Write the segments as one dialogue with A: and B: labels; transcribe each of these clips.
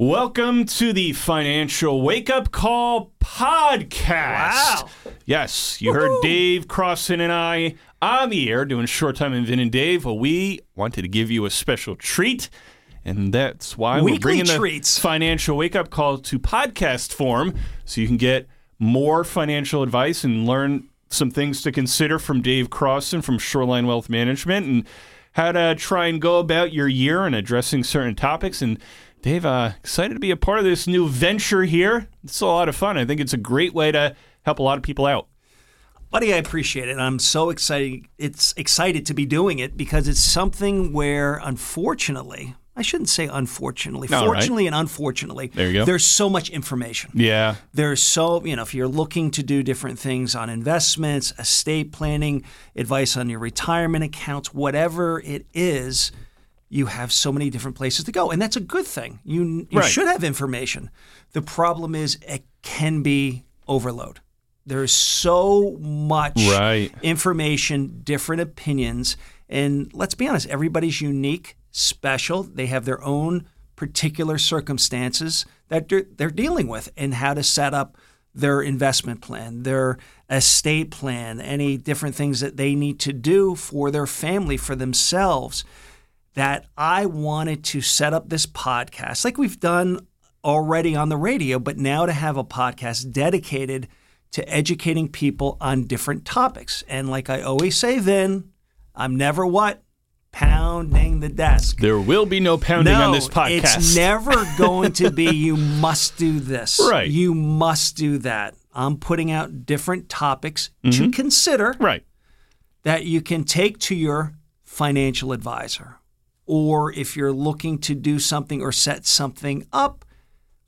A: Welcome to the Financial Wake Up Call podcast.
B: Wow.
A: Yes, you heard Dave Crossan and I on the air doing Shore Time and Vin and Dave. Well, we wanted to give you a special treat, and that's why
B: Weekly
A: we're bringing
B: treats.
A: the Financial Wake Up Call to podcast form so you can get more financial advice and learn some things to consider from Dave Crossan from Shoreline Wealth Management and how to try and go about your year and addressing certain topics. And Dave, uh, excited to be a part of this new venture here. It's a lot of fun. I think it's a great way to help a lot of people out.
B: Buddy, I appreciate it. I'm so excited. It's excited to be doing it because it's something where, unfortunately, I shouldn't say unfortunately,
A: All right.
B: fortunately and unfortunately,
A: There you go.
B: there's so much information.
A: Yeah.
B: There's so, you know, if you're looking to do different things on investments, estate planning, advice on your retirement accounts, whatever it is, you have so many different places to go. And that's a good thing. You, you
A: Right.
B: should have information. The problem is it can be overload. There's so much
A: Right.
B: information, different opinions. And let's be honest, everybody's unique, special. They have their own particular circumstances that they're, they're dealing with and how to set up their investment plan, their estate plan, any different things that they need to do for their family, for themselves. That I wanted to set up this podcast like we've done already on the radio, but now to have a podcast dedicated to educating people on different topics. And like I always say, then I'm never what? Pounding the desk.
A: There will be no pounding
B: no,
A: on this podcast.
B: It's never going to be you must do this.
A: Right.
B: You must do that. I'm putting out different topics
A: Mm-hmm.
B: to consider
A: right.
B: that you can take to your financial advisor. Or if you're looking to do something or set something up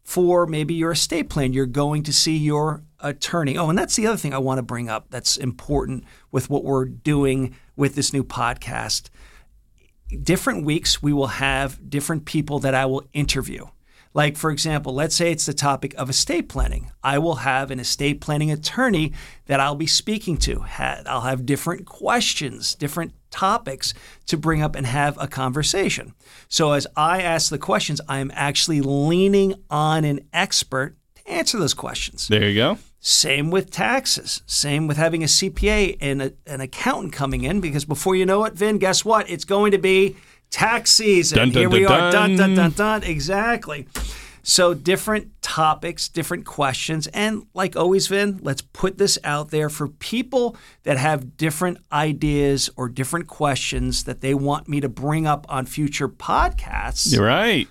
B: for maybe your estate plan, you're going to see your attorney. Oh, and that's the other thing I want to bring up that's important with what we're doing with this new podcast. Different weeks, we will have different people that I will interview. Like, for example, let's say it's the topic of estate planning. I will have an estate planning attorney that I'll be speaking to. I'll have different questions, different topics to bring up and have a conversation. So, as I ask the questions, I'm actually leaning on an expert to answer those questions.
A: There you go.
B: Same with taxes. Same with having a CPA and a, an accountant coming in because before you know it, Vin, guess what? It's going to be tax season.
A: Dun, dun,
B: Here we
A: dun,
B: are. Dun, dun,
A: dun.
B: dun, dun. Exactly. So different topics, different questions. And like always, Vin, let's put this out there for people that have different ideas or different questions that they want me to bring up on future podcasts.
A: You're right.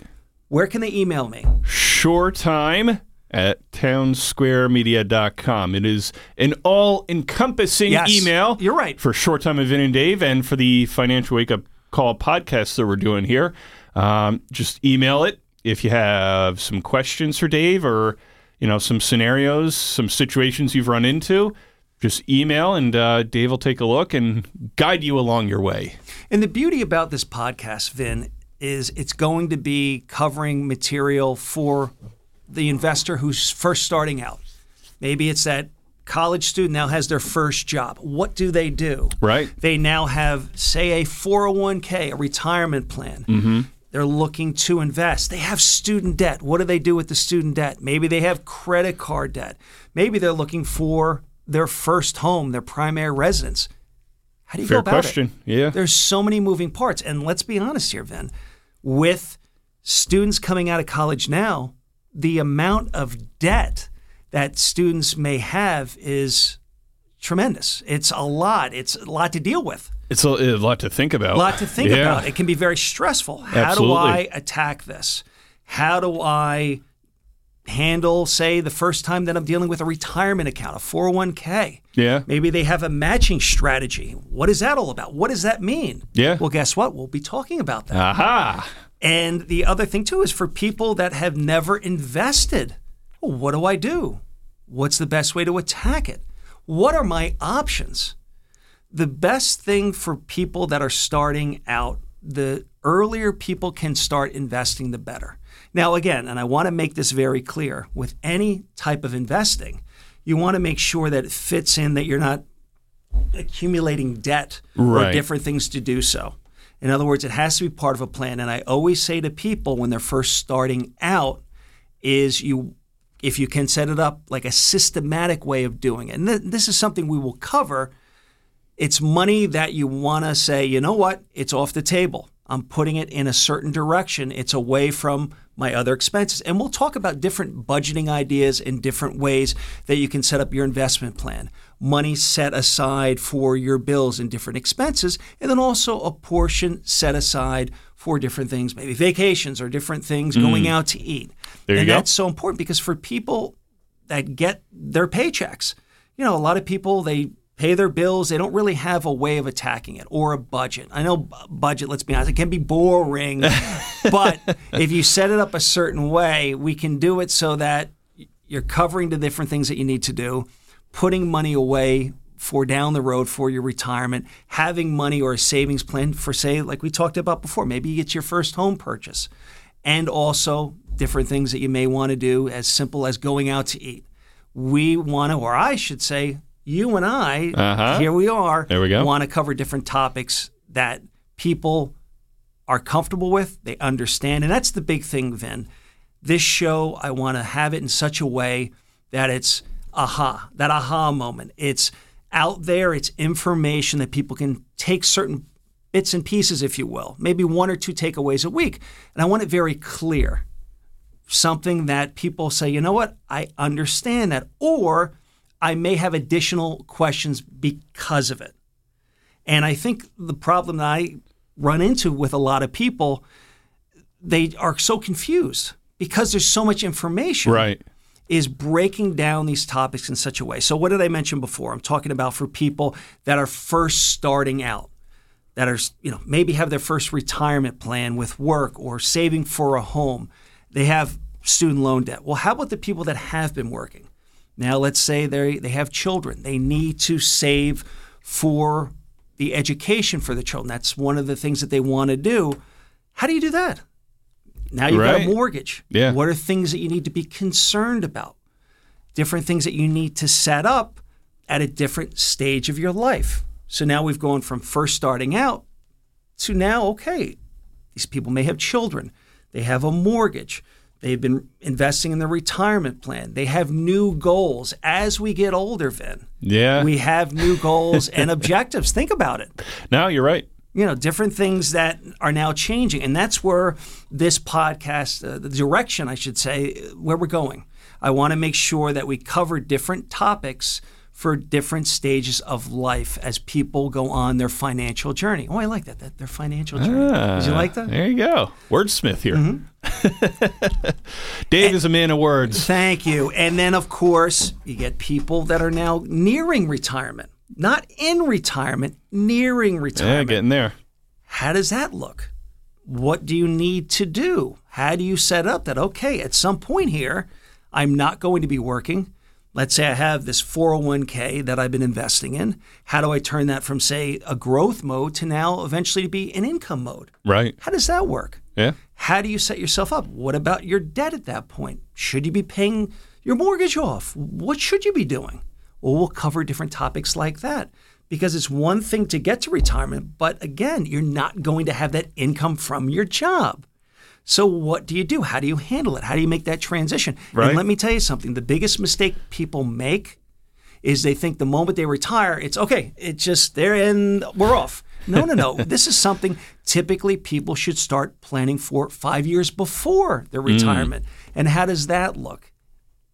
B: Where can they email me?
A: Shore time at townsquaremedia.com. It is an all encompassing
B: Yes,
A: email.
B: you're right.
A: For Shore Time of Vin and Dave and for the Financial Wake Up Call podcast that we're doing here. Um, just email it if you have some questions for Dave or you know some scenarios, some situations you've run into. Just email and uh, Dave will take a look and guide you along your way.
B: And the beauty about this podcast, Vin, is it's going to be covering material for the investor who's first starting out. Maybe it's that college student now has their first job. What do they do?
A: Right.
B: They now have, say, a 401k, a retirement plan. They're looking to invest. They have student debt. What do they do with the student debt? Maybe they have credit card debt. Maybe they're looking for their first home, their primary residence. How do you
A: Fair
B: go about
A: question.
B: it?
A: Yeah.
B: There's so many moving parts. And let's be honest here, Vin. With students coming out of college now, the amount of debt that students may have is tremendous. It's a lot. It's a lot to deal with.
A: It's a, a lot to think about.
B: A lot to think
A: Yeah.
B: about. It can be very stressful. How
A: Absolutely.
B: do I attack this? How do I handle, say, the first time that I'm dealing with a retirement account, a 401k?
A: Yeah.
B: Maybe they have a matching strategy. What is that all about? What does that mean?
A: Yeah.
B: Well, guess what? We'll be talking about that.
A: Aha.
B: And the other thing, too, is for people that have never invested. Well, what do I do? What's the best way to attack it? What are my options? The best thing for people that are starting out, the earlier people can start investing, the better. Now, again, and I want to make this very clear with any type of investing, you want to make sure that it fits in, that you're not accumulating debt or different things to do so. In other words, it has to be part of a plan. And I always say to people when they're first starting out, is you if you can set it up like a systematic way of doing it. And th- this is something we will cover. It's money that you want to say, you know what, it's off the table. I'm putting it in a certain direction. It's away from my other expenses. And we'll talk about different budgeting ideas and different ways that you can set up your investment plan. Money set aside for your bills and different expenses, and then also a portion set aside for different things, maybe vacations or different things, hmm. going out to eat.
A: There you
B: and
A: go.
B: that's so important because for people that get their paychecks, you know, a lot of people they pay their bills, they don't really have a way of attacking it or a budget. I know budget, let's be honest, it can be boring, but if you set it up a certain way, we can do it so that you're covering the different things that you need to do, putting money away for down the road for your retirement, having money or a savings plan for say like we talked about before, maybe it's your first home purchase. And also different things that you may want to do as simple as going out to eat. We want to or I should say you and I
A: Uh-huh.
B: here we are
A: There we go.
B: want to cover different topics that people are comfortable with, they understand. And that's the big thing, Vin. This show, I want to have it in such a way that it's aha, that aha moment. It's out there, it's information that people can take certain bits and pieces, if you will, maybe one or two takeaways a week. And I want it very clear. Something that people say, you know what, I understand that. Or I may have additional questions because of it. And I think the problem that I run into with a lot of people, they are so confused because there's so much information.
A: Right.
B: Is breaking down these topics in such a way. So, what did I mention before? I'm talking about for people that are first starting out, that are, you know, maybe have their first retirement plan with work or saving for a home. They have student loan debt. Well, how about the people that have been working? Now, let's say they they have children. They need to save for the education for the children. That's one of the things that they want to do. How do you do that? Now you've got a mortgage.
A: Yeah.
B: What are things that you need to be concerned about? Different things that you need to set up at a different stage of your life. So now we've gone from first starting out to now, okay, these people may have children, they have a mortgage, they've been investing in their retirement plan, they have new goals. As we get older, Vin,
A: Yeah.
B: we have new goals and objectives. Think about it
A: no, you're right.
B: you know different things that are now changing and that's where this podcast uh, the direction i should say where we're going i want to make sure that we cover different topics for different stages of life as people go on their financial journey oh i like that, that their financial journey did you
A: Ah,
B: like that
A: There you go. Wordsmith here.
B: Mm-hmm.
A: Dave is a man of words.
B: Thank you. And then, of course, you get people that are now nearing retirement, not in retirement, nearing retirement.
A: Yeah, getting there.
B: How does that look? What do you need to do? How do you set up that, okay, at some point here, I'm not going to be working. Let's say I have this 401k that I've been investing in. How do I turn that from, say, a growth mode to now eventually to be an income mode?
A: Right.
B: How does that work?
A: Yeah.
B: How do you set yourself up? What about your debt at that point? Should you be paying your mortgage off? What should you be doing? Well, we'll cover different topics like that because it's one thing to get to retirement, but again, you're not going to have that income from your job. So, what do you do? How do you handle it? How do you make that transition?
A: Right.
B: And let me tell you something the biggest mistake people make is they think the moment they retire, it's okay, it's just there and we're off. No, no, no. this is something typically people should start planning for five years before their mm. retirement. And how does that look?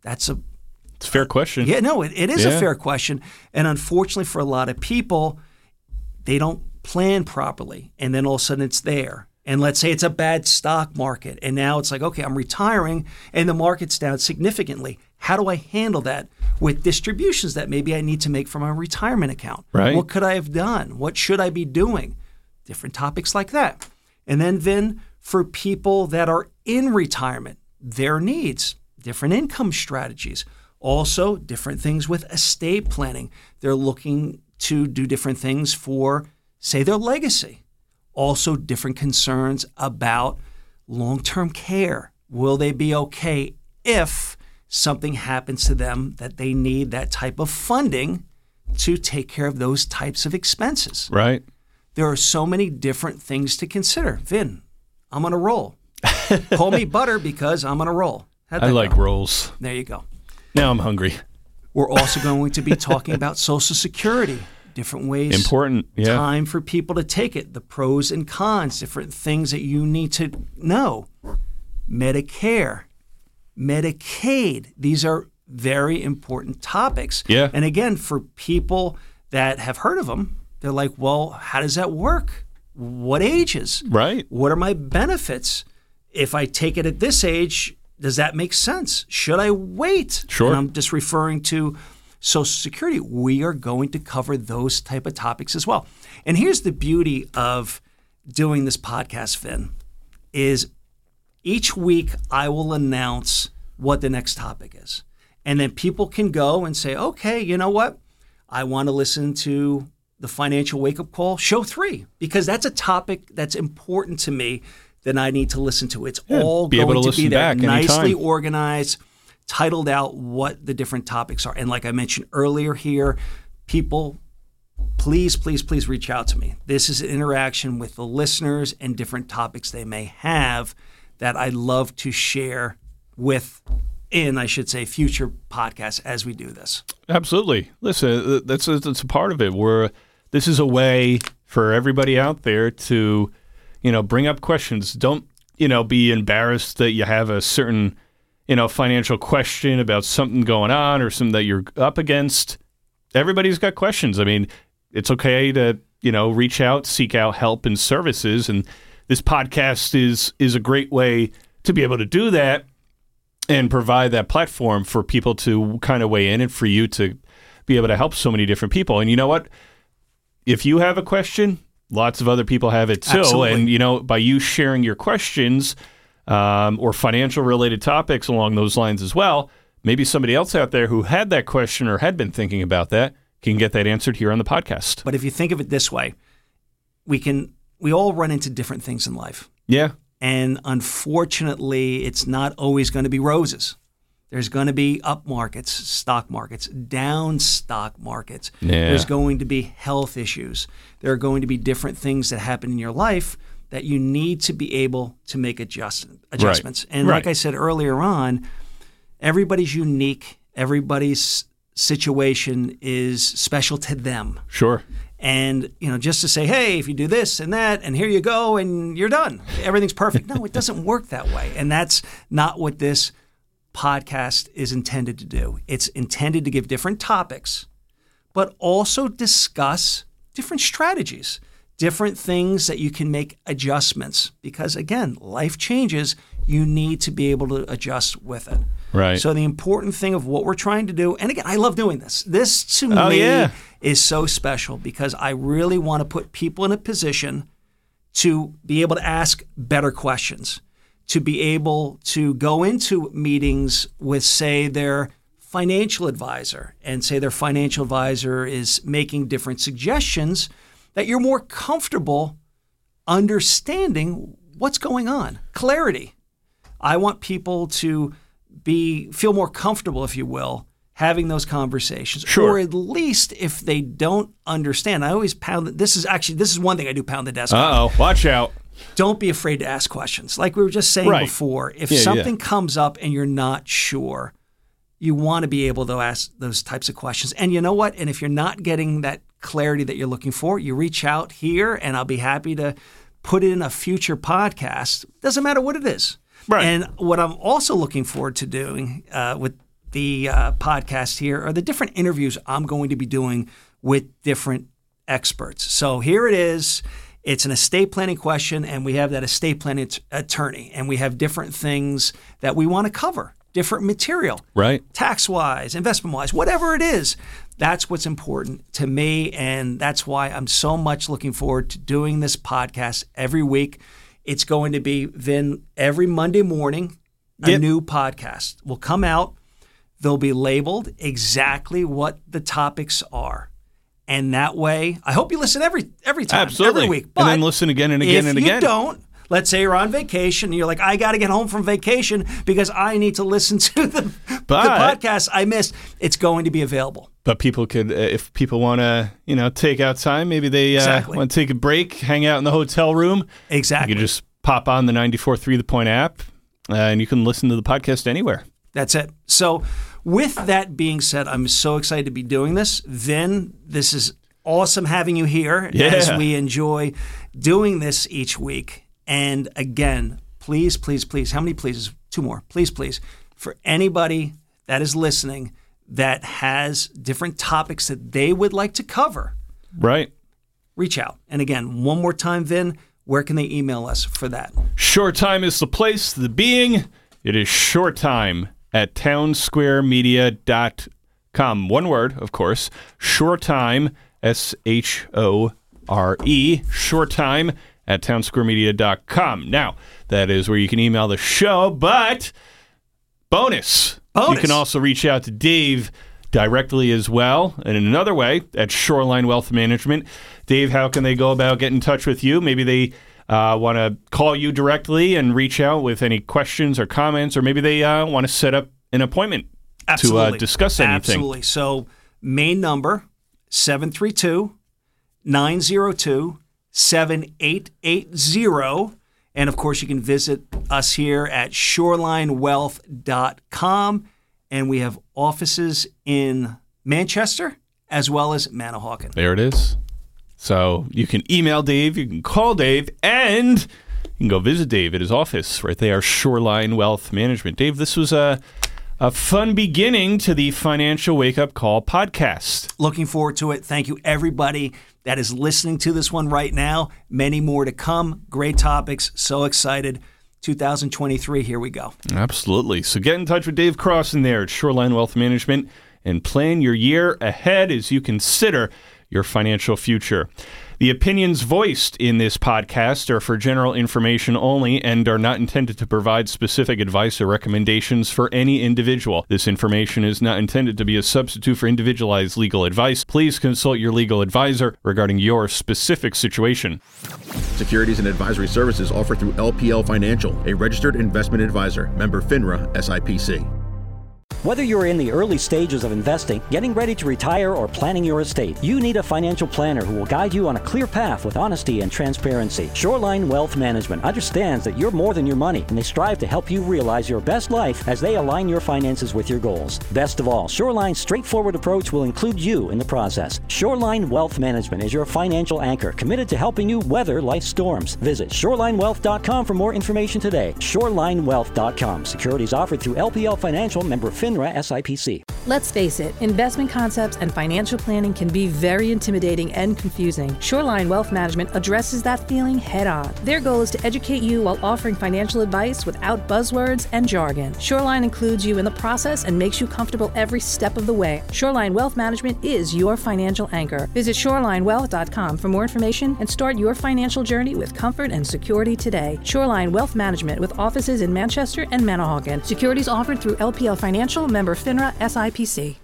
B: That's a
A: It's a fair question.
B: yeah, no, it, it is a fair question. And unfortunately for a lot of people, they don't plan properly. And then all of a sudden it's there. And let's say it's a bad stock market. And now it's like, okay, I'm retiring and the market's down significantly. How do I handle that with distributions that maybe I need to make from a retirement account?
A: Right.
B: What could I have done? What should I be doing? Different topics like that. And then, Vin, for people that are in retirement, their needs, different income strategies, also different things with estate planning. They're looking to do different things for, say, their legacy. Also, different concerns about long term care. Will they be okay if something happens to them that they need that type of funding to take care of those types of expenses?
A: Right.
B: There are so many different things to consider. Vin, I'm on a roll. Call me butter because I'm on a roll.
A: I like
B: go?
A: rolls.
B: There you go.
A: Now I'm hungry.
B: We're also going to be talking about Social Security, different ways,
A: Important. Yeah.
B: time for people to take it, the pros and cons, different things that you need to know. Medicare, Medicaid, these are very important topics.
A: Yeah.
B: And again, for people that have heard of them, they're like, well, how does that work? What ages?
A: Right.
B: What are my benefits? If I take it at this age, does that make sense? Should I wait?
A: Sure.
B: And I'm just referring to Social Security. We are going to cover those type of topics as well. And here's the beauty of doing this podcast, Vin, is each week I will announce what the next topic is. And then people can go and say, okay, you know what? I want to listen to the financial wake up call, show three, because that's a topic that's important to me that I need to listen to. It's all
A: be able
B: going
A: to
B: to, be there,
A: back
B: nicely
A: anytime.
B: organized, titled out what the different topics are. And like I mentioned earlier here, people please, please, please reach out to me. This is an interaction with the listeners and different topics they may have that I'd love to share with, in I should say, future podcasts as we do this.
A: Absolutely. Listen, uh, that's that's a part of it. We're this is a way for everybody out there to, you know, bring up questions. Don't you know be embarrassed that you have a certain, you know, financial question about something going on or something that you're up against. Everybody's got questions. I mean, it's okay to you know reach out, seek out help and services, and this podcast is is a great way to be able to do that and provide that platform for people to kind of weigh in and for you to be able to help so many different people. And you know what? If you have a question, lots of other people have it too.
B: Absolutely.
A: And you know, by you sharing your questions um, or financial related topics along those lines as well, maybe somebody else out there who had that question or had been thinking about that can get that answered here on the podcast.
B: But if you think of it this way, we can we all run into different things in life.
A: Yeah,
B: And unfortunately, it's not always going to be roses. There's going to be up markets, stock markets, down stock markets.
A: Yeah.
B: There's going to be health issues. There are going to be different things that happen in your life that you need to be able to make adjust, adjustments. And like I said earlier on, everybody's unique. Everybody's situation is special to them.
A: sure.
B: And you know, just to say, hey, if you do this and that, and here you go, and you're done, everything's perfect. No, it doesn't work that way, and that's not what this podcast is intended to do. It's intended to give different topics, but also discuss different strategies, different things that you can make adjustments. Because again, life changes. You need to be able to adjust with it.
A: Right.
B: So the important thing of what we're trying to do, and again, I love doing this. This to
A: Oh,
B: me
A: yeah.
B: is so special because I really want to put people in a position to be able to ask better questions, to be able to go into meetings with, say, their financial advisor, and say their financial advisor is making different suggestions that you're more comfortable understanding what's going on. Clarity. I want people to be feel more comfortable, if you will, having those conversations.
A: Sure.
B: Or at least if they don't understand. I always pound this is actually this is one thing I do pound the desk.
A: Uh oh, watch out.
B: Don't be afraid to ask questions. Like we were just saying
A: Right.
B: before, if
A: Yeah, yeah.
B: something comes up and you're not sure, you want to be able to ask those types of questions. And you know what? And if you're not getting that clarity that you're looking for, you reach out here and I'll be happy to put it in a future podcast. Doesn't matter what it is.
A: Right.
B: And what I'm also looking forward to doing uh, with the uh, podcast here are the different interviews I'm going to be doing with different experts. So here it is. It's an estate planning question, and we have that estate planning t- attorney, and we have different things that we want to cover, different material
A: Right.
B: tax wise, investment wise, whatever it is. That's what's important to me. And that's why I'm so much looking forward to doing this podcast every week. It's going to be then every Monday morning, a
A: Yep.
B: new podcast will come out. They'll be labeled exactly what the topics are. And that way, I hope you listen every every time,
A: Absolutely.
B: every week.
A: and then listen again and again
B: if
A: and
B: you
A: again.
B: don't, let's say you're on vacation and you're like, I got to get home from vacation because I need to listen to the, the podcast I missed. It's going to be available.
A: But people could, uh, if people want to, you know, take out time, maybe they uh,
B: Exactly.
A: want to take a break, hang out in the hotel room.
B: Exactly.
A: You could just pop on the 94.3 The Point app uh, and you can listen to the podcast anywhere.
B: That's it. So, with that being said, I'm so excited to be doing this. Vin, this is awesome having you here
A: Yeah.
B: as we enjoy doing this each week. And again, please, please, please, how many pleases? Two more. Please, please. For anybody that is listening that has different topics that they would like to cover,
A: Right.
B: reach out. And again, one more time, Vin, where can they email us for that?
A: Shore time is the place, the being. It is shore time at townsquaremedia.com. One word, of course. Shore time, S H O R E, shore time at townsquaremedia.com. Now, that is where you can email the show, but bonus.
B: Bonus.
A: You can also reach out to Dave directly as well. And in another way, at Shoreline Wealth Management. Dave, how can they go about getting in touch with you? Maybe they uh, want to call you directly and reach out with any questions or comments, or maybe they uh, want to set up an appointment to uh, discuss anything.
B: Absolutely. So, main number 732 902 7880. And of course, you can visit us here at shorelinewealth.com. And we have offices in Manchester as well as Manahawkin.
A: There it is. So you can email Dave, you can call Dave, and you can go visit Dave at his office right there, Shoreline Wealth Management. Dave, this was a, a fun beginning to the Financial Wake Up Call podcast.
B: Looking forward to it. Thank you, everybody that is listening to this one right now. Many more to come. Great topics. So excited. 2023, here we go.
A: Absolutely. So get in touch with Dave Crossan there at Shoreline Wealth Management and plan your year ahead as you consider your financial future. The opinions voiced in this podcast are for general information only and are not intended to provide specific advice or recommendations for any individual. This information is not intended to be a substitute for individualized legal advice. Please consult your legal advisor regarding your specific situation.
C: Securities and advisory services offered through LPL Financial, a registered investment advisor, member FINRA SIPC.
D: Whether you're in the early stages of investing, getting ready to retire, or planning your estate, you need a financial planner who will guide you on a clear path with honesty and transparency. Shoreline Wealth Management understands that you're more than your money, and they strive to help you realize your best life as they align your finances with your goals. Best of all, Shoreline's straightforward approach will include you in the process. Shoreline Wealth Management is your financial anchor, committed to helping you weather life's storms. Visit shorelinewealth.com for more information today. Shorelinewealth.com. Securities offered through LPL Financial, member FINRA SIPC.
E: Let's face it, investment concepts and financial planning can be very intimidating and confusing. Shoreline Wealth Management addresses that feeling head on. Their goal is to educate you while offering financial advice without buzzwords and jargon. Shoreline includes you in the process and makes you comfortable every step of the way. Shoreline Wealth Management is your financial anchor. Visit shorelinewealth.com for more information and start your financial journey with comfort and security today. Shoreline Wealth Management with offices in Manchester and Manahawkin. Securities offered through LPL Financial, member FINRA SIPC.